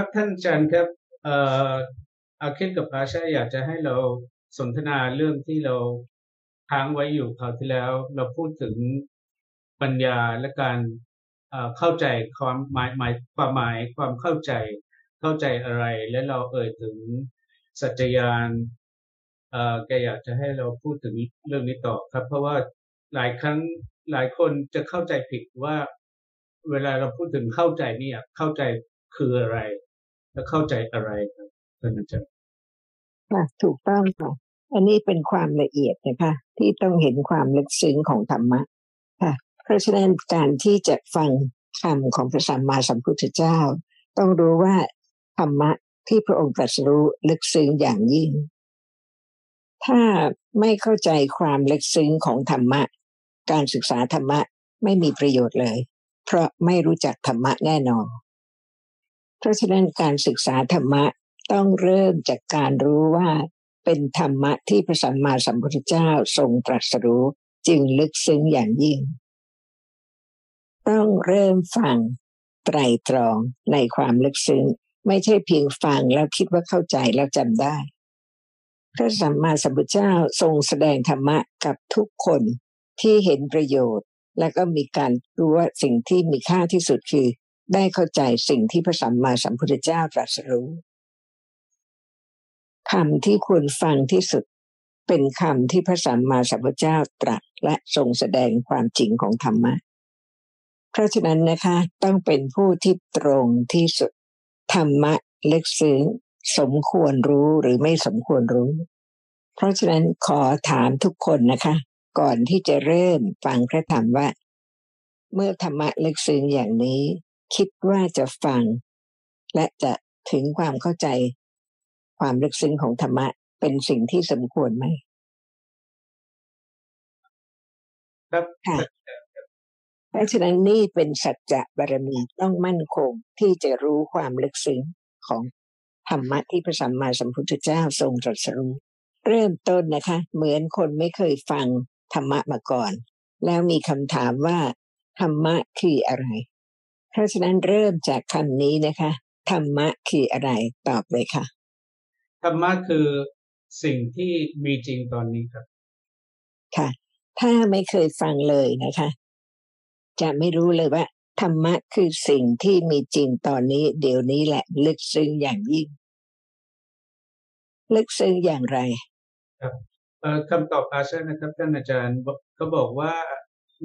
ครับท่านอาจารย์ครับเอ่ออาคิดกับพาชาอยากจะให้เราสนทนาเรื่องที่เราค้างไว้อยู่คราวที่แล้ว เราพูดถึงปัญญาและการเอ่อเข้าใจความหมายหมายความหมายความเข้าใจเข้าใจอะไร และเราเอ่ยถึงสัจจยานเอ่อแกอยากจะให้เราพูดถึงเรื่องนี้ต่อครับ เพราะว่าหลายครั้งหลายคนจะเข้าใจผิดว่า เวลาเราพูดถึงเข้าใจเนี่ยเข้าใจคืออะไร และเข้าใจอะไรครับท่านอาจารย์ค่ะถูกต้องค่ะอันนี้เป็นความละเอียดนะคะ ที่ต้องเห็นความลึกซึ้งของธรรมะค่ะ เพราะฉะนั้นการที่จะฟังคำของพระสัมมาสัมพุทธเจ้า ต้องรู้ว่าธรรมะที่พระองค์ตรัสรู้ลึกซึ้งอย่างยิ่ง ถ้าไม่เข้าใจความลึกซึ้งของธรรมะ การศึกษาธรรมะไม่มีประโยชน์เลย เพราะไม่รู้จักธรรมะแน่นอน เพราะฉะนั้นการศึกษาธรรมะต้องเริ่มจากการรู้ว่าเป็นธรรมะที่พระสัมมาสัมพุทธเจ้าทรงตรัสรู้จึงลึกซึ้งอย่างยิ่ง ต้องเริ่มฟังไตรตรองในความลึกซึ้ง ไม่ใช่เพียงฟังแล้วคิดว่าเข้าใจแล้วจำได้ พระสัมมาสัมพุทธเจ้าทรงแสดงธรรมะกับทุกคนที่เห็นประโยชน์ และก็มีการรู้ว่าสิ่งที่มีค่าที่สุดคือ ได้เข้าใจสิ่งที่พระสัมมาสัมพุทธเจ้าตรัสรู้คำที่ควรฟังที่สุดเป็นคำที่พระสัมมาสัมพุทธเจ้าตรัสและทรงแสดงความจริงของธรรมะ เพราะฉะนั้นนะคะต้องเป็นผู้ที่ตรงที่สุด ธรรมะเลึกซึ้งสมควรรู้หรือไม่สมควรรู้ เพราะฉะนั้นขอถามทุกคนนะคะ ก่อนที่จะเริ่มฟังพระธรรมว่า เมื่อธรรมะลึกซึ้งอย่างนี้ คิดว่าจะฟัง และจะถึงความเข้าใจความลึกซึ้งของธรรมะเป็นสิ่งที่สมควรไหม ครับค่ะเพราะฉะนั้นนี่เป็นสัจจะบารมีต้องมั่นคงที่จะรู้ความลึกซึ้งของธรรมะที่พระสัมมาสัมพุทธเจ้าทรงตรัสรู้เริ่มต้นนะคะ เหมือนคนไม่เคยฟังธรรมะมาก่อน แล้วมีคำถามว่าธรรมะคืออะไรเพ ราะฉะนั้นเริ่มจากคำนี้นะคะ ธรรมะคืออะไรตอบเลยค่ะ ธรรมะคือสิ่งที่มีจริงตอนนี้ครับ ค่ะ ถ้าไม่เคยฟังเลยนะคะ จะไม่รู้เลยว่า ธรรมะคือสิ่งที่มีจริงตอนนี้ เดี๋ยวนี้แหละ ลึกซึ้งอย่างยิ่ง ลึกซึ้งอย่างไรเอ่อคำตอบอาชานะครับท่านอาจารย์บอกเขาบอกว่า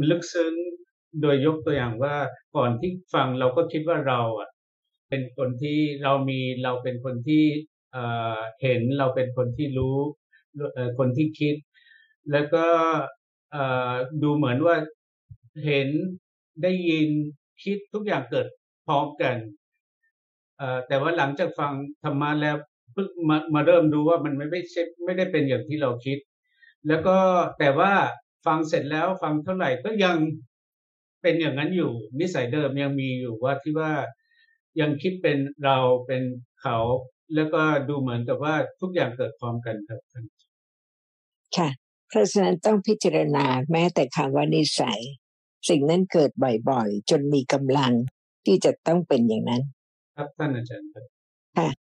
ลึกซึ้ง โดยยกตัวอย่างว่าก่อนที่ฟังเราก็คิดว่าเราอะเป็นคนที่เรามีเราเป็นคนที่เอ่อเห็นเราเป็นคนที่รู้คนที่คิด แล้วก็เอ่อดูเหมือนว่าเห็นได้ยินคิดทุกอย่างเกิดพร้อมกันแต่ว่าหลังจากฟังธรรมะแล้วเพิ่งมามาเริ่มดูว่ามันไม่ไม่ใช่ไม่ได้เป็นอย่างที่เราคิด แล้วก็แต่ว่าฟังเสร็จแล้วฟังเท่าไหร่ก็ยัง เป็นอย่างนั้นอยู่ นิสัยเดิมยังมีอยู่ว่าที่ว่ายังคิดเป็นเราเป็นเขา แล้วก็ดูเหมือนกับว่าทุกอย่างเกิดพร้อมกันครับท่านค่ะ เพราะฉะนั้นต้องพิจารณาแม้แต่คำว่านิสัย สิ่งนั้นเกิดบ่อยๆ จนมีกำลังที่จะต้องเป็นอย่างนั้น ครับท่านอาจารย์ครับ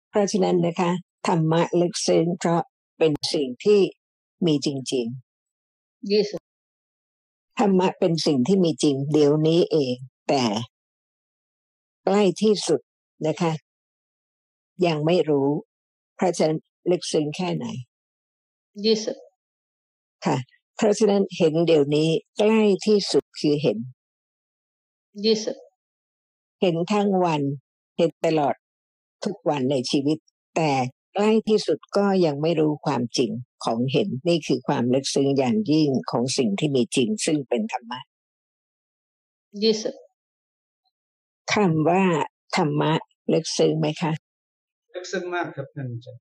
เพราะฉะนั้นนะคะธรรมะลึกซึ้งเพราะเป็นสิ่งที่มีจริง Yes. ๆ ธรรมะเป็นสิ่งที่มีจริงเดี๋ยวนี้เอง แต่ใกล้ที่สุดนะคะ ยังไม่รู้เพราะฉะนั้นลึกซึ้งแค่ไหน Yes. ค่ะ เพราะฉะนั้นเห็นเดี๋ยวนี้ใกล้ที่สุดคือเห็น Yes. เห็นทั้งวัน เห็นตลอดทุกวันในชีวิต แต่ใก ล้ที่สุดก็ยังไม่รู้ความจริงของเห็นนี่คือความลึกซึ้งอย่างยิ่งของสิ่งที่มีจริงซึ่งเป็นธรรมะ Yes. คำว่าธรรมะลึกซึ้งไหมคะ ลึกซึ้งมากครับท่านอาจาร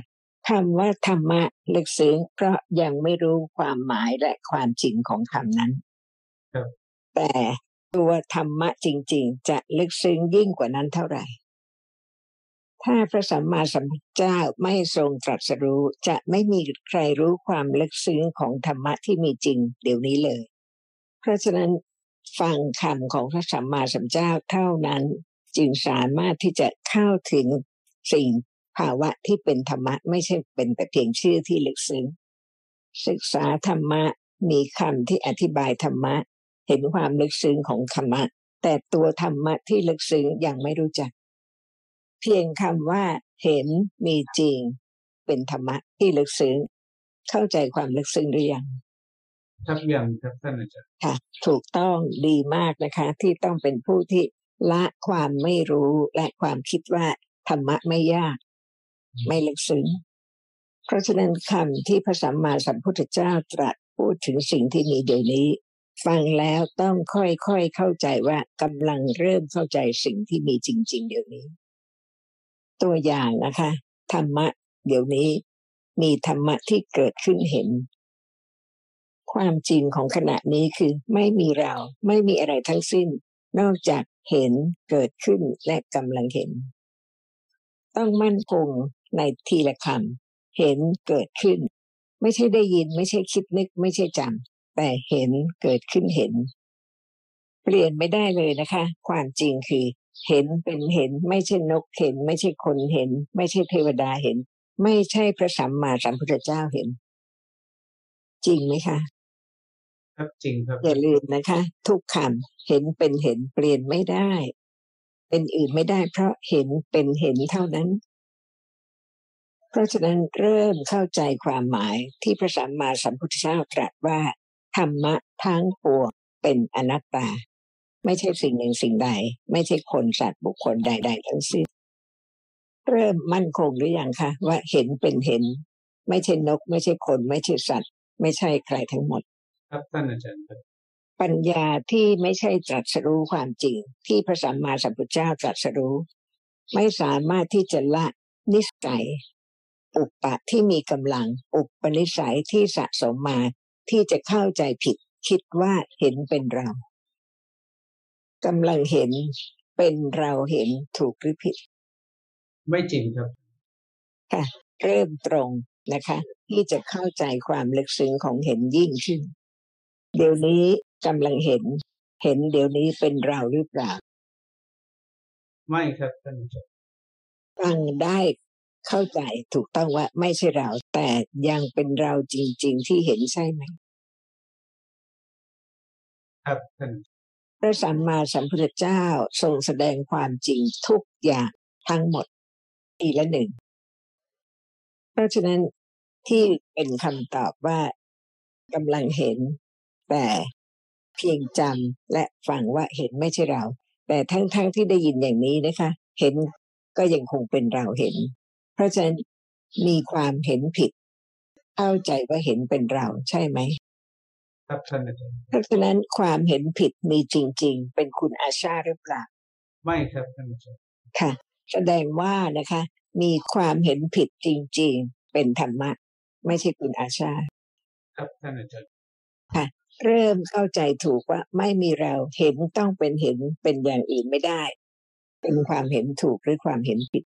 ย์คำว่าธรรมะลึกซึ้งเพราะยังไม่รู้ความหมายและความจริงของคำนั้นครับแต่ตัวธรรมะจริง ๆ จะลึกซึ้งยิ่งกว่านั้นเท่าไหร่ ถ้าพระสัมมาสัมพุทธเจ้าไม่ทรงตรัสรู้จะไม่มีใครรู้ความลึกซึ้งของธรรมะที่มีจริงเดี๋ยวนี้เลย เพราะฉะนั้นฟังคำของพระสัมมาสัมพุทธเจ้าเท่านั้นจึงสามารถที่จะเข้าถึงสิ่งภาวะที่เป็นธรรมะไม่ใช่เป็นแต่เพียงชื่อที่ลึกซึ้งศึกษาธรรมะมีคำที่อธิบายธรรมะ เห็นความลึกซึ้งของธรรมะ แต่ตัวธรรมะที่ลึกซึ้งยังไม่รู้จัก เพียงคำว่าเห็นมีจริง เป็นธรรมะที่ลึกซึ้งเข้าใจความลึกซึ้งหรือยังครับยังครับท่านอาจารย์ค่ะ ถูกต้องดีมากนะคะ ที่ต้องเป็นผู้ที่ละความไม่รู้และความคิดว่าธรรมะไม่ยาก ไม่ลึกซึ้งเพราะฉะนั้นคำที่พระสัมมาสัมพุทธเจ้าตรัสพูดถึงสิ่งที่มีเดี๋ยวนี้ ฟังแล้วต้องค่อยๆเข้าใจว่ากำลังเริ่มเข้าใจสิ่งที่มีจริง ๆ เดี๋ยวนี้ ตัวอย่างนะคะ ธรรมะ เดี๋ยวนี้มีธรรมะที่เกิดขึ้นเห็น ความจริงของขณะนี้คือไม่มีเราไม่มีอะไรทั้งสิ้น นอกจากเห็นเกิดขึ้นและกำลังเห็น ต้องมั่นคงในทีละคำเห็นเกิดขึ้น ไม่ใช่ได้ยินไม่ใช่คิดนึก ไม่ใช่จำแต่เห็นเกิดขึ้นเห็น เปลี่ยนไม่ได้เลยนะคะ ความจริงคือ เห็นเป็นเห็น ไม่ใช่นกเห็น ไม่ใช่คนเห็น ไม่ใช่เทวดาเห็น ไม่ใช่พระสัมมาสัมพุทธเจ้าเห็น จริงไหมคะครับจริงครับอย่าลืมนะคะ ทุกคำเห็นเป็นเห็นเปลี่ยนไม่ได้ เป็นอื่นไม่ได้ เพราะเห็นเป็นเห็นเท่านั้น เพราะฉะนั้นเริ่มเข้าใจความหมายที่พระสัมมาสัมพุทธเจ้าตรัสว่า ธรรมะทั้งปวงเป็นอนัตตา ไม่ใช่สิ่งหนึ่งสิ่งใด ไม่ใช่คนสัตว์บุคคลใด ๆ ทั้งสิ้นเริ่มมั่นคงหรือยังคะ ว่าเห็นเป็นเห็น ไม่ใช่นก ไม่ใช่คน ไม่ใช่สัตว์ ไม่ใช่ใครทั้งหมด ครับท่านอาจารย์ครับปัญญาที่ไม่ใช่ตรัสรู้ความจริง ที่พระสัมมาสัมพุทธเจ้าตรัสรู้ ไม่สามารถที่จะละนิสัย อุปปะที่มีกำลัง อุปนิสัยที่สะสมมาที่จะเข้าใจผิด คิดว่าเห็นเป็นเรา กำลังเห็นเป็นเราเห็นถูกหรือผิด ไม่จริงครับ ค่ะ เริ่มตรงนะคะ ที่จะเข้าใจความลึกซึ้งของเห็นยิ่งขึ้น เดี๋ยวนี้กำลังเห็น เห็นเดี๋ยวนี้เป็นเราหรือเปล่า ไม่ครับท่านอาจารย์ฟังได้เข้าใจถูกต้องว่าไม่ใช่เรา แต่ยังเป็นเราจริง ๆ ที่เห็นใช่ไหมครับท่านพ ระสัมมาสัมพุทธเจ้าทรงแสดงความจริงทุกอย่างทั้งหมดทีละหนึ่ง เพราะฉะนั้นที่เป็นคำตอบว่ากำลังเห็น แต่เพียงจำและฟังว่าเห็นไม่ใช่เรา แต่ทั้งๆทที่ได้ยินอย่างนี้นะคะ เห็นก็ยังคงเป็นเราเห็น เพราะฉะนั้นมีความเห็นผิด เข้าใจว่าเห็นเป็นเราใช่ไหม ครับท่านอาจารย์เพราะฉะนั้นความเห็นผิดมีจริง ๆ เป็นคุณอาชาหรือเปล่า ไม่ครับท่านอาจารย์ค่ะ แสดงว่านะคะ มีความเห็นผิดจริง ๆ เป็นธรรมะ ไม่ใช่คุณอาชา ครับท่านอาจารย์เริ่มเข้าใจถูกว่าไม่มีเราเห็นต้องเป็นเห็นเป็นอย่างอื่นไม่ได้ เป็นความเห็นถูกหรือความเห็นผิด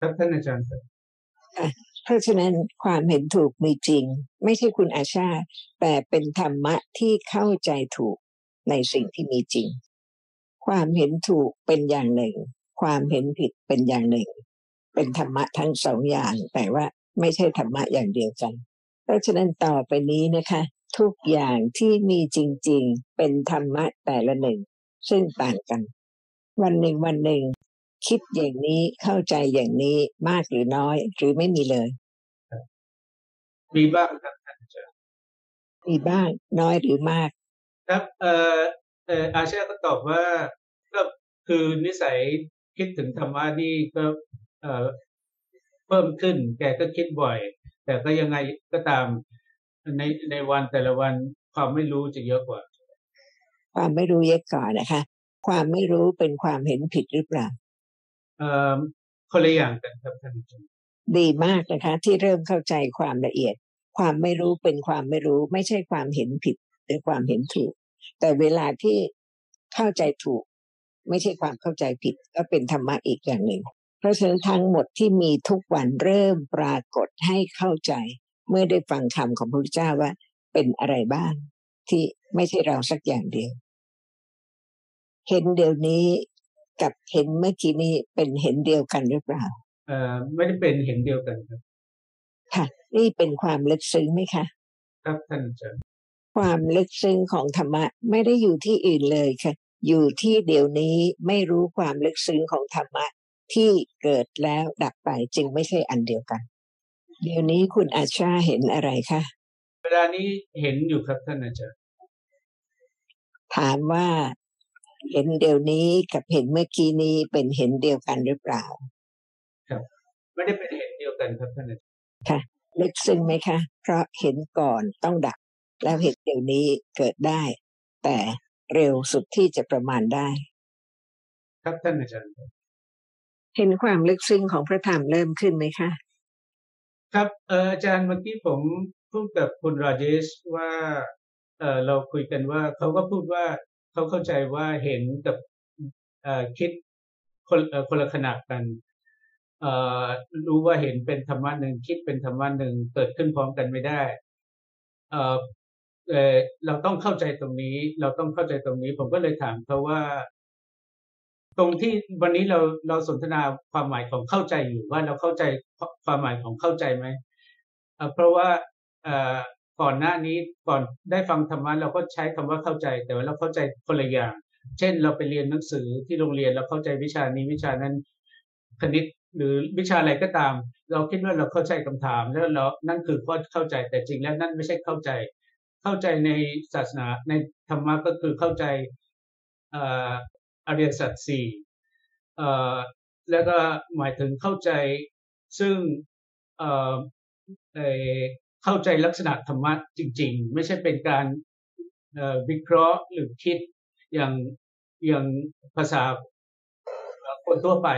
ครับท่านอาจารย์ครับ เพราะฉะนั้นความเห็นถูกมีจริง ไม่ใช่คุณอาชาแต่เป็นธรรมะที่เข้าใจถูกในสิ่งที่มีจริง ความเห็นถูกเป็นอย่างหนึ่ง ความเห็นผิดเป็นอย่างหนึ่ง เป็นธรรมะทั้งสองอย่าง แต่ว่าไม่ใช่ธรรมะอย่างเดียวกัน เพราะฉะนั้นต่อไปนี้นะคะ ทุกอย่างที่มีจริง ๆ เป็นธรรมะแต่ละหนึ่ง ซึ่งต่างกัน วันหนึ่งวันหนึ่ง คิดอย่างนี้เข้าใจอย่างนี้มากหรือน้อย หรือไม่มีเลย มีบ้างครับท่านอาจารย์มีบ้างน้อยหรือมาก ครับเอ่อเอ่ออาเช่ก็ตอบว่าก็คือนิสัยคิดถึงธรรมะนี่ก็เอ่อเพิ่มขึ้นแกก็คิดบ่อย แต่ก็ยังไงก็ตามในในวันแต่ละวันความไม่รู้จะเยอะกว่า ความไม่รู้เยอะก่อนนะคะ ความไม่รู้เป็นความเห็นผิดหรือเปล่าเอ่อ คนละอย่างกันครับท่านอาจารย์ดีมากนะคะ ที่เริ่มเข้าใจความละเอียด ความไม่รู้เป็นความไม่รู้ ไม่ใช่ความเห็นผิดหรือความเห็นถูก แต่เวลาที่เข้าใจถูก ไม่ใช่ความเข้าใจผิด ก็เป็นธรรมะอีกอย่างหนึ่ง เพราะฉะนั้นทั้งหมดที่มีทุกวันเริ่มปรากฏให้เข้าใจ เมื่อได้ฟังคำของพระพุทธเจ้าว่า เป็นอะไรบ้างที่ไม่ใช่เราสักอย่างเดียว เห็นเดี๋ยวนี้ กับเห็นเมื่อกี้นี้เป็นเห็นเดียวกันหรือเปล่าเอ่อไม่ได้เป็นเห็นเดียวกันครับ ค่ะ นี่เป็นความลึกซึ้งไหมคะ ครับท่านอาจารย์ความลึกซึ้งของธรรมะไม่ได้อยู่ที่อื่นเลยค่ะ อยู่ที่เดี๋ยวนี้ไม่รู้ความลึกซึ้งของธรรมะที่เกิดแล้วดับไปจึงไม่ใช่อันเดียวกัน เดี๋ยวนี้คุณอาชาเห็นอะไรคะเวลานี้เห็นอยู่ครับท่านอาจารย์ถามว่า เห็นเดี๋ยวนี้กับเห็นเมื่อกี้นี้เป็นเห็นเดียวกันหรือเปล่าไม่ได้เป็นเห็นเดียวกันครับท่านอาจารย์ค่ะลึกซึ้งไหมคะ เพราะเห็นก่อนต้องดับ แล้วเห็นเดี๋ยวนี้เกิดได้ แต่เร็วสุดที่จะประมาณได้ ครับท่านอาจารย์เห็นความลึกซึ้งของพระธรรมเริ่มขึ้นไหมคะ ครับเอออาจารย์เมื่อกี้ผมพูดกับคุณราเจชว่าเออเราคุยกันว่าเขาก็พูดว่า เขาเข้าใจว่าเห็นกับคิดคนคนละขนาดกันรู้ว่าเห็นเป็นธรรมะหนึ่งคิดเป็นธรรมะหนึ่งเกิดขึ้นพร้อมกันไม่ได้เออเราต้องเข้าใจตรงนี้ เราต้องเข้าใจตรงนี้ ผมก็เลยถามเขาว่า ตรงที่วันนี้เราเราสนทนาความหมายของเข้าใจอยู่ว่าเราเข้าใจความหมายของเข้าใจไหมเพราะว่าเก่อนหน้านี้ก่อนได้ฟังธรรมะเราก็ใช้คำว่าเข้าใจ แต่ว่าเราเข้าใจคนละอย่าง เช่นเราไปเรียนหนังสือที่โรงเรียนเราเข้าใจวิชานี้วิชานั้นคณิตหรือวิชาอะไรก็ตาม เราคิดว่าเราเข้าใจคำถาม แล้วเรานั่นคือข้อเข้าใจแต่จริงแล้วนั่นไม่ใช่เข้าใจ เข้าใจในศาสนาในธรรมะก็คือเข้าใจออริยสัจสี่แล้วก็หมายถึงเข้าใจซึ่ง เอ่อเอ่อเข้าใจลักษณะธรรมะจริง ๆ ไม่ใช่เป็นการเอ่อวิเคราะห์หรือคิดอย่างอย่างภาษาคนทั่วไป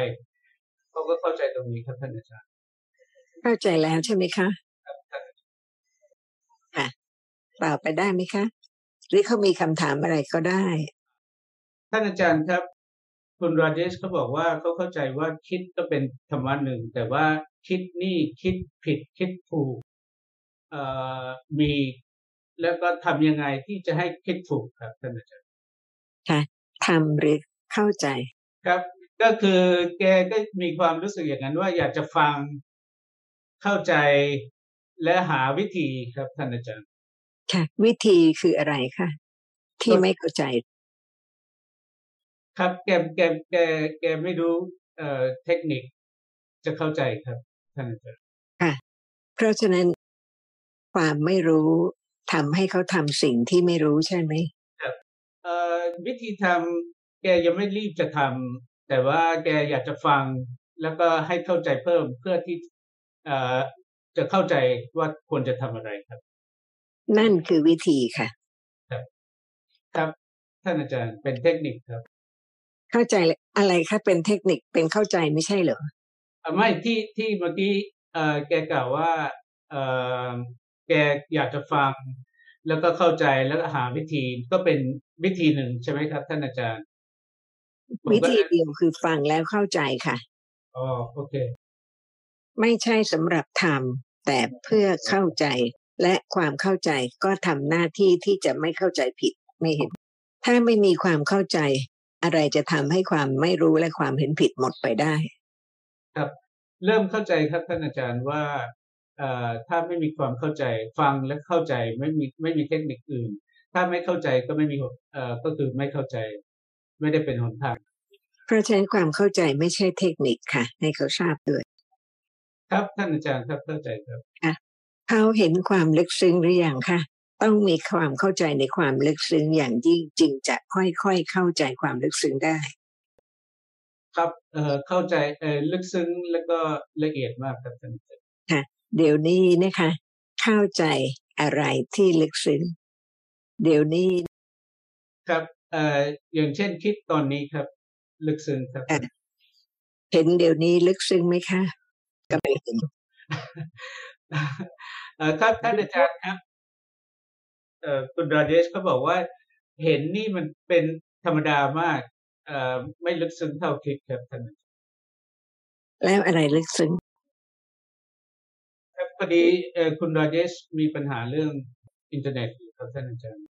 เขาก็เข้าใจตรงนี้ครับท่านอาจารย์เข้าใจแล้วใช่ไหมคะค่ะตอบไปได้ไหมคะ หรือเขามีคำถามอะไรก็ได้ ท่านอาจารย์ครับ คุณราเจชเขาบอกว่าเขาเข้าใจว่าคิดก็เป็นธรรมะหนึ่ง แต่ว่าคิดนี่คิดผิดคิดถูกเอ่อ มี แล้วก็ทำยังไงที่จะให้คิดถูกครับท่านอาจารย์ค่ะทำหรือเข้าใจ ครับ ก็คือแกก็มีความรู้สึกอย่างนั้นว่าอยากจะฟังเข้าใจและหาวิธีครับท่านอาจารย์ ค่ะ วิธีคืออะไรคะที่ไม่เข้าใจ ครับ แกแกแกแกไม่รู้เอ่อเทคนิคจะเข้าใจครับท่านอาจารย์เพราะฉะนั้น ความไม่รู้ทำให้เขาทำสิ่งที่ไม่รู้ใช่ไหมเอ่อวิธีทำแกยังไม่รีบจะทำแต่ว่าแกอยากจะฟังแล้วก็ให้เข้าใจเพิ่มเพื่อที่เอ่อจะเข้าใจว่าควรจะทำอะไรครับ นั่นคือวิธีค่ะครับท่านอาจารย์เป็นเทคนิคครับ เข้าใจอะไรคะเป็นเทคนิคเป็นเข้าใจไม่ใช่เหรออะไม่ที่ที่เมื่อกี้เอ่อแกกล่าวว่าเอ่อ แกอยากจะฟัง แล้วก็เข้าใจแล้วก็หาวิธีก็เป็นวิธีหนึ่งใช่ไหมครับ ท่านอาจารย์ผมวิก็ธีเดียวคือฟังแล้วเข้าใจค่ะอ๋อโอเค ไม่ใช่สำหรับทำแต่เพื่อเข้าใจและความเข้าใจก็ทำหน้าที่ที่จะไม่เข้าใจผิดไม่เห็น ถ้าไม่มีความเข้าใจ อะไรจะทำให้ความไม่รู้และความเห็นผิดหมดไปได้ ครับ เริ่มเข้าใจครับท่านอาจารย์ว่าเอ่อ ถ้าไม่มีความเข้าใจฟังและเข้าใจไม่มีไม่มีเทคนิคอื่น ถ้าไม่เข้าใจก็ไม่มีหนเอ่อก็คือไม่เข้าใจ ไม่ได้เป็นหนทางเพราะฉะนั้นความเข้าใจไม่ใช่เทคนิคค่ะ ให้เขาทราบด้วย ครับท่านอาจารย์ครับเข้าใจครับเขาเห็นความลึกซึ้งหรือยังคะต้องมีความเข้าใจในความลึกซึ้งอย่างยิ่งจึงจะค่อยๆเข้าใจความลึกซึ้งได้ ครับเอ่อเข้าใจเอ่อลึกซึ้งแล้วก็ละเอียดมากครับท่านอาจารย์ เดี๋ยวนี้นะคะ เข้าใจอะไรที่ลึกซึ้งเดี๋ยวนี้ ครับเอ่ออย่างเช่นคิดตอนนี้ครับ ลึกซึ้งครับอะเห็นเดี๋ยวนี้ลึกซึ้งไหมคะก็ไม่เห็นเอ่อครับท่านอาจารย์ครับเอ่อคุณราเดชเขาบอกว่า เห็นนี่มันเป็นธรรมดามากเอ่อไม่ลึกซึ้งเท่าคิดครับท่านอาจารย์แล้วอะไรลึกซึ้งครับพ อดีเอ่อคุณราเดชมีปัญหาเรื่องอินเทอร์เน็ตอยู่ครับท่านอาจารย์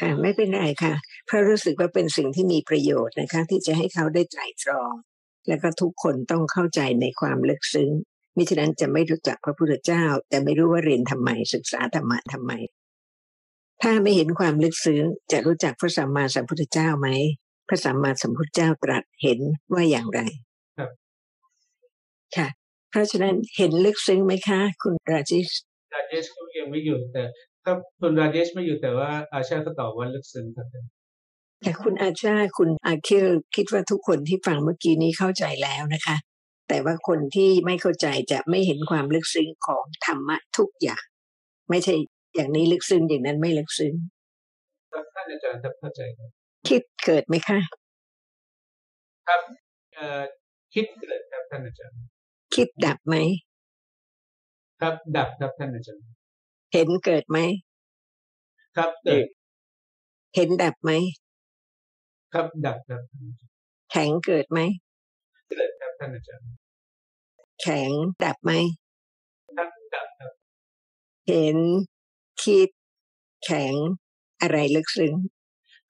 ค่ะไม่เป็นไรค่ะ เพราะรู้สึกว่าเป็นสิ่งที่มีประโยชน์นะคะ ที่จะให้เขาได้ไตร่ตรอง แล้วก็ทุกคนต้องเข้าใจในความลึกซึ้งมิฉะนั้นจะไม่รู้จักพระพุทธเจ้า แต่ไม่รู้ว่าเรียนทำไมศึกษาธรรมะทำไม ถ้าไม่เห็นความลึกซึ้งจะรู้จักพระสัมมาสัมพุทธเจ้าไหมพระสัมมาสัมพุทธเจ้าตรัสเห็นว่าอย่างไรครับค่ะ เพราะฉะนั้นเห็นลึกซึ้งไหมคะ คุณราจิสราเจชก็ยังไม่อยู่แต่ถ้าคุณราเจชไม่อยู่แต่ว่าอาชาก็ตอบว่าลึกซึ้งครับแต่คุณอาชาคุณอาคิลคิดว่าทุกคนที่ฟังเมื่อกี้นี้เข้าใจแล้วนะคะ แต่ว่าคนที่ไม่เข้าใจจะไม่เห็นความลึกซึ้งของธรรมะทุกอย่าง ไม่ใช่อย่างนี้ลึกซึ้งอย่างนั้นไม่ลึกซึ้งครับท่านอาจารย์ครับเข้าใจครับคิดเกิดไหมคะ ครับเอ่อคิดเกิดครับท่านอาจารย์ คิดดับไหม ครับดับครับท่านอาจารย์เห็นเกิดไหม ครับเกิดเห็นดับไหม ครับดับครับท่านอาจารย์แข็งเกิดไหมเกิดครับท่านอาจารย์แข็งดับไหมครับดับครับเห็นคิด แข็งอะไรลึกซึ้ง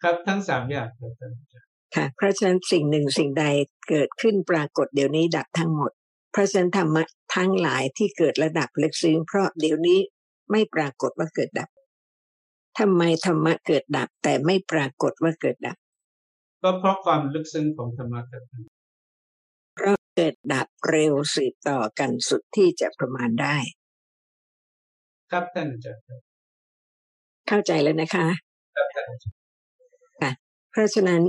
ครับทั้งสามอย่างครับท่านอาจารย์ค่ะ เพราะฉะนั้นสิ่งหนึ่งสิ่งใดเกิดขึ้นปรากฏเดี๋ยวนี้ดับทั้งหมดเพราะฉะนั้นธรรมะทั้งหลายที่เกิดระดับลึกซึ้งเพราะเดี๋ยวนี้ไม่ปรากฏว่าเกิดดับทำไมธรรมะเกิดดับแต่ไม่ปรากฏว่าเกิดดับ ก็เพราะความลึกซึ้งของธรรมะครับท่านเพราะเกิดดับเร็วสืบต่อกันสุดที่จะประมาณได้ ครับท่านอาจารย์ครับเข้าใจแล้วนะคะครับท่านอาจารย์เพราะฉะนั้น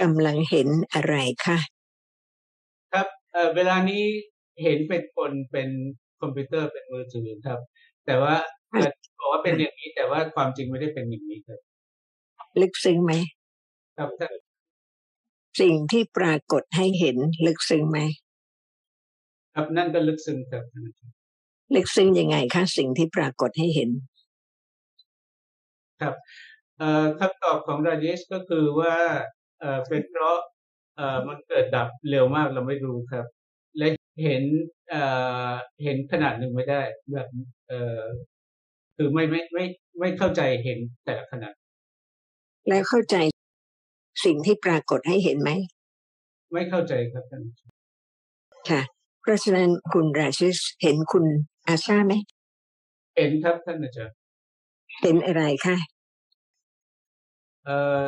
กำลังเห็นอะไรคะครับ เอ่อเวลานี้เห็นเป็นคนเป็นคอมพิวเตอร์เป็นมือถือครับ แต่ว่าเอ่อบอกว่าเป็นอย่างนี้แต่ว่าความจริงไม่ได้เป็นอย่างนี้ครับลึกซึ้งไหมครับท่านสิ่งที่ปรากฏให้เห็นลึกซึ้งไหมครับนั่นก็ลึกซึ้งครับท่านอาจารย์ลึกซึ้งยังไงคะสิ่งที่ปรากฏให้เห็น ครับเอ่อคำตอบของราเจชก็คือว่าเอ่อเป็นเพราะ เอ่อมันเกิดดับเร็วมากเราไม่รู้ครับ และเห็นเอ่อเห็นขนาดหนึ่งไม่ได้แบบเอ่อคือไม่ไม่ไม่ไม่เข้าใจเห็นแต่ละขนาด แล้วเข้าใจสิ่งที่ปรากฏให้เห็นไหม ไม่เข้าใจครับท่านอาจารย์ค่ะ เพราะฉะนั้นคุณราชิสเห็นคุณอาชาไหม เห็นครับท่านอาจารย์เห็นอะไรคะเอ่อ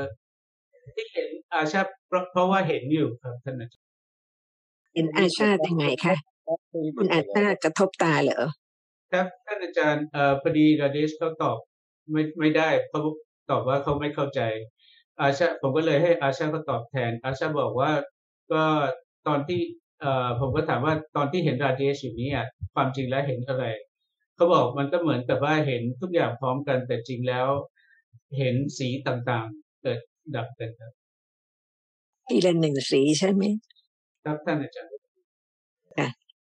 ที่เห็น อาชาเพราะเพราะว่าเห็นอยู่ครับท่านอาจารย์เห็นอาชายังไงคะคุณอาชากระทบตาเหรอครับท่านอาจารย์เอ่อพอดีราเดชเขาตอบไม่ไม่ได้เขาตอบว่าเขาไม่เข้าใจ อาชาผมก็เลยให้อาชาเขาตอบแทน อาชาบอกว่าก็ตอนที่เอ่อผมก็ถามว่าตอนที่เห็นราเดชอยู่เนี้ความจริงแล้วเห็นอะไรเขาบอกมันก็เหมือนกับว่าเห็นทุกอย่างพร้อมกันแต่จริงแล้ว เห็นสีต่างๆ เกิดดับกันครับ ทีละหนึ่งสีใช่ไหมครับท่านอาจารย์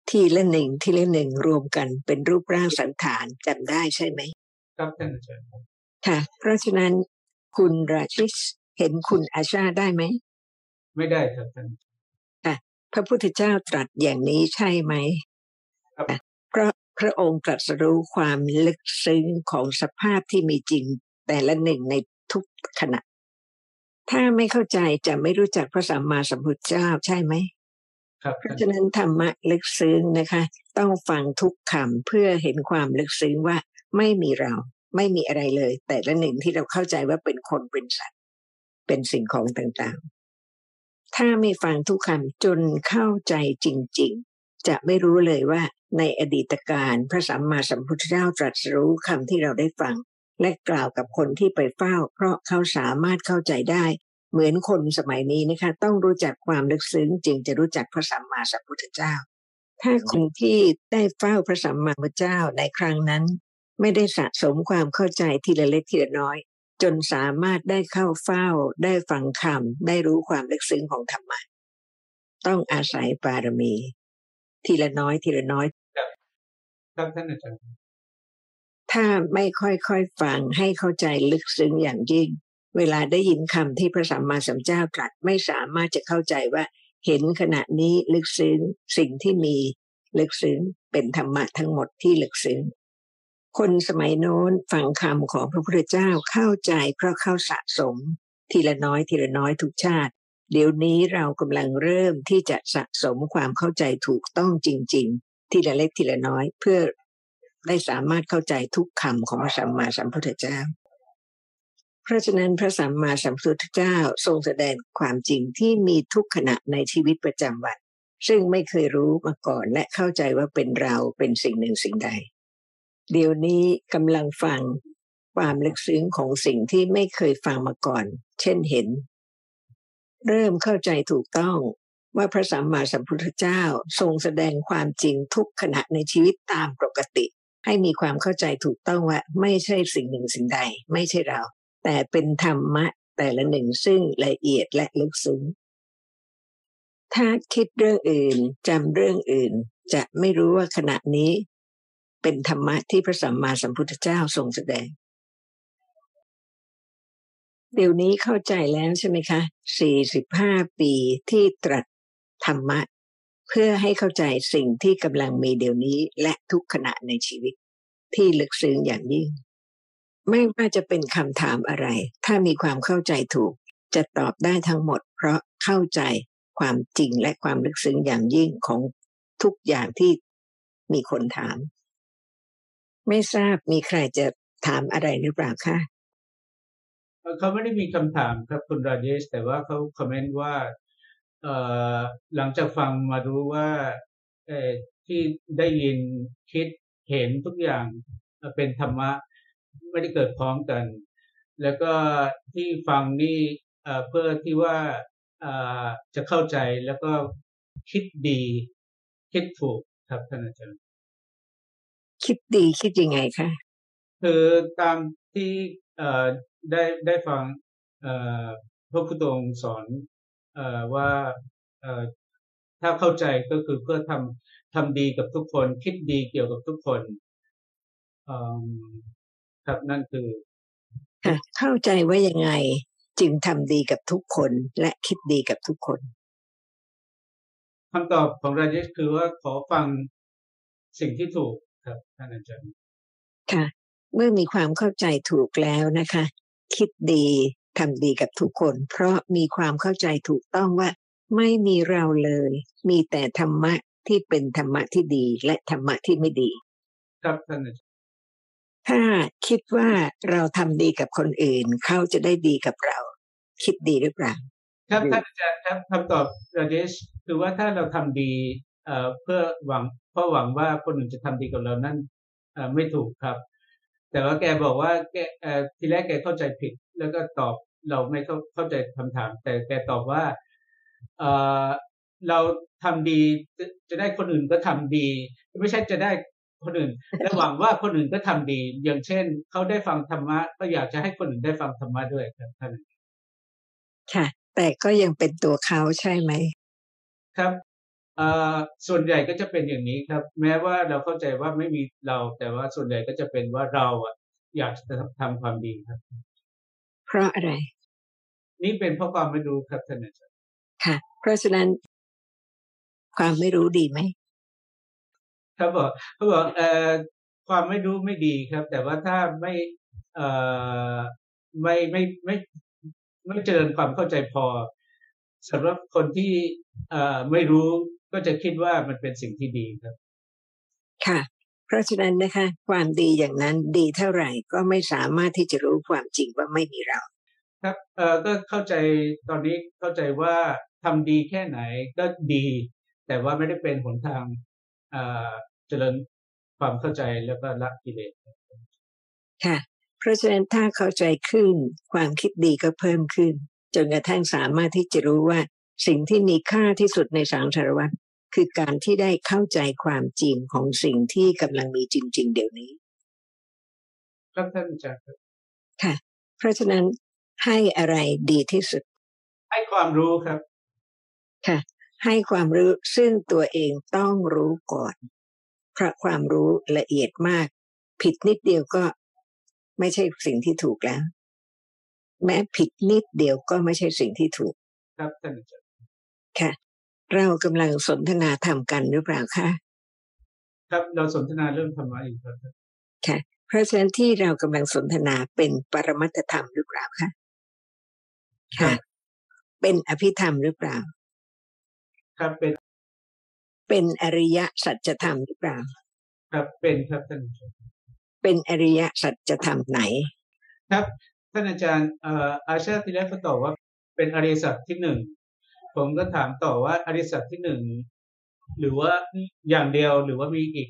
ทีละหนึ่งทีละหนึ่งรวมกันเป็นรูปร่างสันฐานจำได้ใช่ไหมครับท่านอาจารย์ครับค่ะ เพราะฉะนั้นคุณราชิสเห็นคุณอาชาได้ไหม ไม่ได้ครับท่านพระพุทธเจ้าตรัสอย่างนี้ใช่ไหมครับค่ะเพราะพระองค์ตรัสรู้ความลึกซึ้งของสภาพที่มีจริงแต่ละหนึ่งในทุกขณะ ถ้าไม่เข้าใจจะไม่รู้จักพระสัมมาสัมพุทธเจ้าใช่ไหมครับเพท่านราะฉะนั้นธรรมะลึกซึ้งนะคะ ต้องฟังทุกคำเพื่อเห็นความลึกซึ้งว่าไม่มีเราไม่มีอะไรเลย แต่ละหนึ่งที่เราเข้าใจว่าเป็นคนเป็นสัตว์ เป็นสิ่งของต่างๆ ถ้าไม่ฟังทุกคำจนเข้าใจจริง ๆ จะไม่รู้เลยว่าในอดีตการพระสัมมาสัมพุทธเจ้าตรัสรู้คำที่เราได้ฟัง และกล่าวกับคนที่ไปเฝ้า เพราะเขาสามารถเข้าใจได้ เหมือนคนสมัยนี้นะคะ ต้องรู้จักความลึกซึ้งจึงจะรู้จักพระสัมมาสัมพุทธเจ้า ถ้าคนที่ได้เฝ้าพระสัมมาสัมพุทธเจ้าในครั้งนั้น ไม่ได้สะสมความเข้าใจทีละเล็กทีละน้อย จนสามารถได้เข้าเฝ้า ได้ฟังคำได้รู้ความลึกซึ้งของธรรมะต้องอาศัยบารมี ทีละน้อยทีละน้อยครับท่านอาจารย์ ถ้าไม่ค่อยๆฟังให้เข้าใจลึกซึ้งอย่างยิ่ง เวลาได้ยินคำที่พระสัมมาสัมพุทธเจ้าตรัสไม่สามารถจะเข้าใจว่าเห็นขณะนี้ลึกซึ้งสิ่งที่มีลึกซึ้งเป็นธรรมะทั้งหมดที่ลึกซึ้งคนสมัยโน้นฟังคำของพระพุทธเจ้าเข้าใจเพราะเข้าสะสม ทีละน้อยทีละน้อยทุกชาติ เดี๋ยวนี้เรากำลังเริ่มที่จะสะสมความเข้าใจถูกต้องจริง ๆ ทีละเล็กทีละน้อย เพื่อ ได้สามารถเข้าใจทุกคำของพระสัมมาสัมพุทธเจ้า เพราะฉะนั้นพระสัมมาสัมพุทธเจ้าทรงแสดงความจริงที่มีทุกขณะในชีวิตประจำวัน ซึ่งไม่เคยรู้มาก่อนและเข้าใจว่าเป็นเราเป็นสิ่งหนึ่งสิ่งใด เดี๋ยวนี้กำลังฟังความลึกซึ้งของสิ่งที่ไม่เคยฟังมาก่อน เช่นเห็น เริ่มเข้าใจถูกต้องว่าพระสัมมาสัมพุทธเจ้าทรงแสดงความจริงทุกขณะในชีวิตตามปกติ ให้มีความเข้าใจถูกต้องว่าไม่ใช่สิ่งหนึ่งสิ่งใด ไม่ใช่เรา แต่เป็นธรรมะแต่ละหนึ่งซึ่งละเอียดและลึกซึ้ง ถ้าคิดเรื่องอื่นจำเรื่องอื่น จะไม่รู้ว่าขณะนี้ เป็นธรรมะที่พระสัมมาสัมพุทธเจ้าทรงแสดง เดี๋ยวนี้เข้าใจแล้วใช่ไหมคะ 45 ปีที่ตรัสธรรมะ เพื่อให้เข้าใจสิ่งที่กำลังมีเดี๋ยวนี้และทุกขณะในชีวิต ที่ลึกซึ้งอย่างยิ่ง ไม่ว่าจะเป็นคำถามอะไร ถ้ามีความเข้าใจถูก จะตอบได้ทั้งหมด เพราะเข้าใจความจริงและความลึกซึ้งอย่างยิ่งของทุกอย่างที่มีคนถาม ไม่ทราบมีใครจะถามอะไรหรือเปล่าคะเขาไม่ได้มีคำถามครับคุณราเจชแต่ว่าเขาคอมเมนต์ว่า หลังจากฟังมารู้ว่าเอ่อที่ได้ยินคิดเห็นทุกอย่างเป็นธรรมะไม่ได้เกิดพร้อมกัน แล้วก็ที่ฟังนี่เอ่อเพื่อที่ว่าเอ่อจะเข้าใจแล้วก็คิดดี คิดถูกครับท่านอาจารย์คิดดีคิดยังไงคะคือตามที่เอ่อได้ได้ฟังเอ่อพระพุทธองค์สอนเอ่อ ว่าเอ่อถ้าเข้าใจก็คือเพื่อทำทำดีกับทุกคน คิดดีเกี่ยวกับทุกคนอืมครับนั่นคือค่ะเข้าใจว่ายังไงจึงทำดีกับทุกคนและคิดดีกับทุกคนคำตอบของราเจชคือว่าขอฟังสิ่งที่ถูกครับท่านอาจารย์ค่ะ เมื่อมีความเข้าใจถูกแล้วนะคะ คิดดี ทำดีกับทุกคน เพราะมีความเข้าใจถูกต้องว่า ไม่มีเราเลย มีแต่ธรรมะที่เป็นธรรมะที่ดีและธรรมะที่ไม่ดี ครับท่านอาจารย์ถ้าคิดว่าเราทำดีกับคนอื่น เขาจะได้ดีกับเรา คิดดีหรือเปล่าครับท่านอาจารย์ครับคำตอบราเจชคือว่าถ้าเราทำดีเอ่อเพื่อหวังเพราะหวังว่าคนอื่นจะทำดีกับเรานั่นเอ่อไม่ถูกครับ แต่ว่าแกบอกว่าแกเอ่อทีแรกแกเข้าใจผิด แล้วก็ตอบ เราไม่เข้าเข้าใจคำถาม แต่แกตอบว่าเอ่อเราทำดีจะจะได้คนอื่นก็ทำดี ไม่ใช่จะได้คนอื่นและหวังว่าคนอื่นก็ทำดี อย่างเช่นเขาได้ฟังธรรมะก็อยากจะให้คนอื่นได้ฟังธรรมะด้วยครับท่านค่ะ แต่ก็ยังเป็นตัวเขาใช่ไหมครับเอ่อส่วนใหญ่ก็จะเป็นอย่างนี้ครับ แม้ว่าเราเข้าใจว่าไม่มีเรา แต่ว่าส่วนใหญ่ก็จะเป็นว่าเราอะอยากจะทำความดีครับ เพราะอะไร นี่เป็นเพราะความไม่รู้ครับท่านอาจารย์ค่ะ เพราะฉะนั้น ความไม่รู้ดีไหมครับบอกเขาบอกเอ่อความไม่รู้ไม่ดีครับ แต่ว่าถ้าไม่เอ่อไม่ไม่ไม่ไม่เจริญความเข้าใจพอสำหรับคนที่เอ่อไม่รู้ก็จะคิดว่ามันเป็นสิ่งที่ดีครับ ค่ะ เพราะฉะนั้นนะคะ ความดีอย่างนั้นดีเท่าไหร่ก็ไม่สามารถที่จะรู้ความจริงว่าไม่มีเรา ครับเอ่อก็เข้าใจตอนนี้เข้าใจว่าทำดีแค่ไหนก็ดี แต่ว่าไม่ได้เป็นหนทางเอ่อเจริญความเข้าใจแล้วก็ละกิเลสค่ะ เพราะฉะนั้นถ้าเข้าใจขึ้น ความคิดดีก็เพิ่มขึ้น จนกระทั่งสามารถที่จะรู้ว่าสิ่งที่มีค่าที่สุดในสังสารวัฏ คือการที่ได้เข้าใจความจริงของสิ่งที่กำลังมีจริง ๆ เดี๋ยวนี้ ครับท่านอาจารย์ครับค่ะ เพราะฉะนั้นให้อะไรดีที่สุด ให้ความรู้ครับ ค่ะ ให้ความรู้ซึ่งตัวเองต้องรู้ก่อนเพราะความรู้ละเอียดมาก ผิดนิดเดียวก็ไม่ใช่สิ่งที่ถูกแล้ว แม้ผิดนิดเดียวก็ไม่ใช่สิ่งที่ถูก ครับท่านอาจารย์ค่ะ เรากำลังสนทนาธรรมกันหรือเปล่าคะ ครับเราสนทนาเรื่องธรรมะอยู่ครับค่ะเพราะฉะนั้นที่เรากำลังสนทนาเป็นปรมัตถธรรมหรือเปล่าคะค่ะ เป็นอภิธรรมหรือเปล่า ครับเป็น เป็นอริยสัจธรรมหรือเปล่า ครับเป็นครับท่านอาจารย์เป็นอริยสัจธรรมไหน ครับท่านอาจารย์เอ่ออาชาติที่แล้วก็ตอบว่าเป็นอริยสัจที่หนึ่ง ผมก็ถามต่อว่าอริยสัจที่หนึ่งหรือว่าอย่างเดียวหรือว่ามีอีก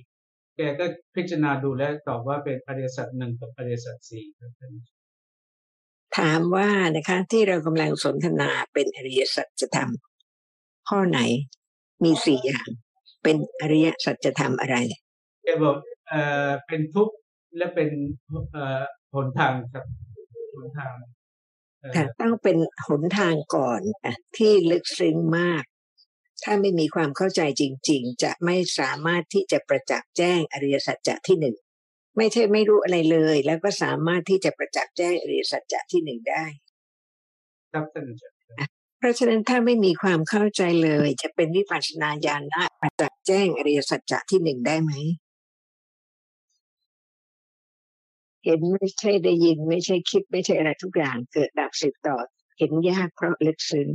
แกก็พิจารณาดูแล้วตอบว่าเป็นอริยสัจหนึ่งกับอริยสัจสี่ครับท่านอาจารย์ถามว่านะคะที่เรากำลังสนทนาเป็นอริยสัจธรรมข้อไหนมีสี่อย่าง เป็นอริยสัจธรรมอะไรแกบอกเอ่อเป็นทุกข์และเป็นเอ่อหนทางครับหนทางเอ่อ ค่ะต้องเป็นหนทางก่อนค่ะที่ลึกซึ้งมาก ถ้าไม่มีความเข้าใจจริง ๆ จะไม่สามารถที่จะประจักษ์แจ้งอริยสัจจะที่หนึ่งไม่ใช่ไม่รู้อะไรเลย แล้วก็สามารถที่จะประจักษ์แจ้งอริยสัจจะที่หนึ่งได้ครับท่านอาจารย์เพราะฉะนั้นถ้าไม่มีความเข้าใจเลย จะเป็นวิปัสสนาญาณะประจักษ์แจ้งอริยสัจจะที่หนึ่งได้ไหม เห็นไม่ใช่ได้ยินไม่ใช่คิดไม่ใช่อะไรทุกอย่างเกิดดับสืบต่อ เห็นยากเพราะลึกซึ้ง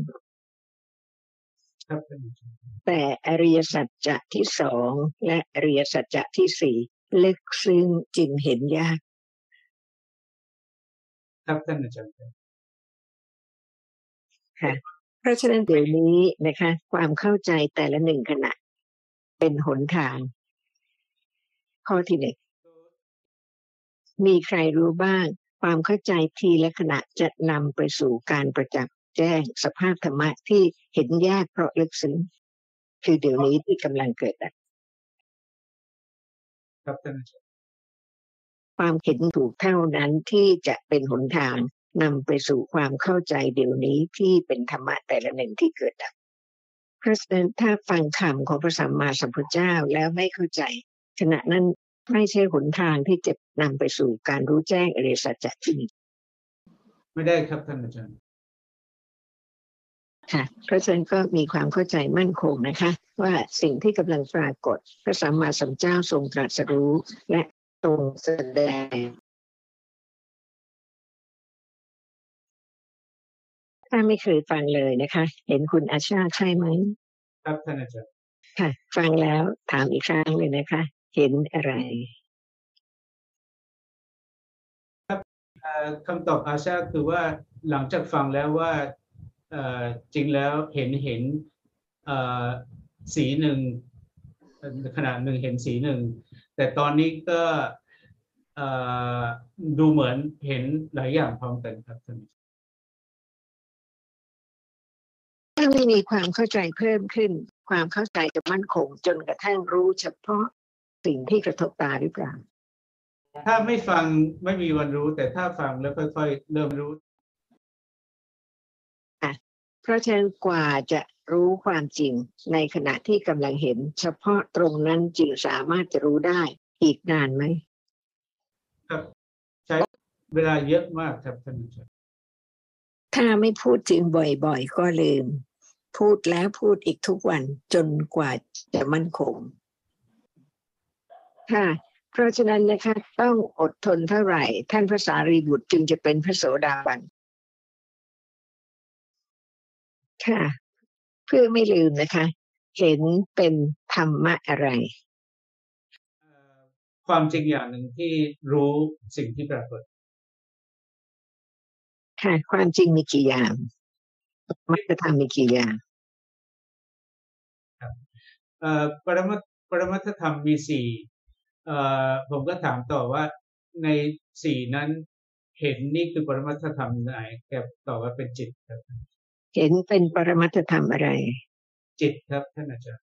ครับท่านอาจารย์แต่อริยสัจจะที่สองและอริยสัจจะที่สี่ลึกซึ้งจึงเห็นยาก ครับท่านอาจารย์ค่ะเพราะฉะนั้นเดี๋ยวนี้นะคะ ความเข้าใจแต่ละหนึ่งขณะ เป็นหนทาง ข้อที่หนึ่ง มีใครรู้บ้าง ความเข้าใจทีละขณะจะนำไปสู่การประจักษ์แจ้งสภาพธรรมะที่เห็นยากเพราะลึกซึ้งคือเดี๋ยวนี้ที่กำลังเกิดอะครับท่านอาจารย์ความเห็นถูกเท่านั้นที่จะเป็นหนทางนำไปสู่ความเข้าใจเดี๋ยวนี้ที่เป็นธรรมะแต่ละหนึ่งที่เกิดดับเพราะฉะนั้นถ้าฟังคำของพระสัมมาสัมพุทธเจ้าแล้วไม่เข้าใจขณะนั้น ไม่ใช่หนทางที่จะนำไปสู่การรู้แจ้งอริยสัจจะที่หนึ่งไม่ได้ครับท่านอาจารย์ค่ะเพราะฉะนั้นก็มีความเข้าใจมั่นคงนะคะ ว่าสิ่งที่กำลังปรากฏพระสัมมาสัมพุทธเจ้าทรงตรัสรู้ และทรงแสดงถ้าไม่เคยฟังเลยนะคะ เห็นคุณอาชาใช่ไหมครับท่านอาจารย์ค่ะ ฟังแล้วถามอีกครั้งเลยนะคะ เห็นอะไรเอ่อคำตอบอาชาคือว่าหลังจากฟังแล้วว่าเอ่อจริงแล้วเห็นเห็นเอ่อสีหนึ่งเอ่อขณะหนึ่งเห็นสีหนึ่ง แต่ตอนนี้ก็เอ่อดูเหมือนเห็นหลายอย่างพร้อมกันครับท่านอาจารย์ถ้าไม่มีความเข้าใจเพิ่มขึ้น ความเข้าใจจะมั่นคงจนกระทั่งรู้เฉพาะ สิ่งที่กระทบตาหรือเปล่า ถ้าไม่ฟังไม่มีวันรู้ แต่ถ้าฟังแล้วค่อยๆเริ่มรู้เพราะฉะนั้นกว่าจะรู้ความจริงในขณะที่กำลังเห็น เฉพาะตรงนั้นจึงสามารถจะรู้ได้อีกนานไหมครับใช้เวลาเยอะมากครับท่านอาจารย์ถ้าไม่พูดถึงบ่อยๆ ก็ลืม พูดแล้วพูดอีกทุกวันจนกว่าจะมั่นคง ค่ะ เพราะฉะนั้นนะคะต้องอดทนเท่าไหร่ ท่านพระสารีบุตรจึงจะเป็นพระโสดาบันค่ะ เพื่อไม่ลืมนะคะ เห็นเป็นธรรมะอะไรเอ่อความจริงอย่างหนึ่งที่รู้สิ่งที่ปรากฏค่ะความจริงมีกี่อย่างมัตธรรมมีกี่อย่างเอ่อปรมัตปรมัตถธรรมมีสี่เอ่อ ผมก็ถามต่อว่าในสี่นั้นเห็นนี่คือปรมัตถธรรมไหนแกตอบว่าเป็นจิตครับ เห็นเป็นปรมัตถธรรมอะไร จิตครับท่านอาจารย์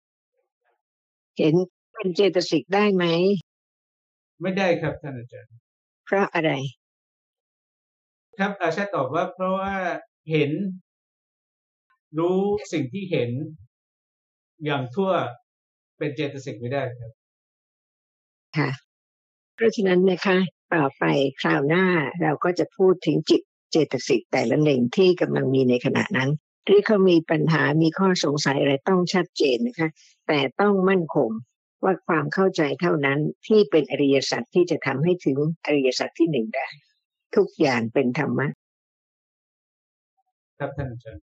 เห็นเป็นเจตสิกได้ไหม ไม่ได้ครับท่านอาจารย์ เพราะอะไร ครับอาชาตอบว่า เพราะว่าเห็น รู้สิ่งที่เห็นอย่างทั่วเป็นเจตสิกไม่ได้ครับ ค่ะ เพราะฉะนั้นนะคะต่อไปคราวหน้าเราก็จะพูดถึงจิตเจตสิกแต่ละหนึ่งที่กำลังมีในขณะนั้นที่เขามีปัญหามีข้อสงสัยอะไรต้องชัดเจนนะคะ แต่ต้องมั่นคงว่าความเข้าใจเท่านั้นที่เป็นอริยสัจที่จะทำให้ถึงอริยสัจที่หนึ่งได้ ทุกอย่างเป็นธรรมะครับท่านอาจารย์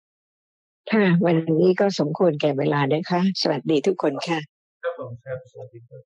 ค่ะ วันนี้ก็สมควรแก่เวลานะคะ สวัสดีทุกคนค่ะ ครับผมครับสวัสดีครับ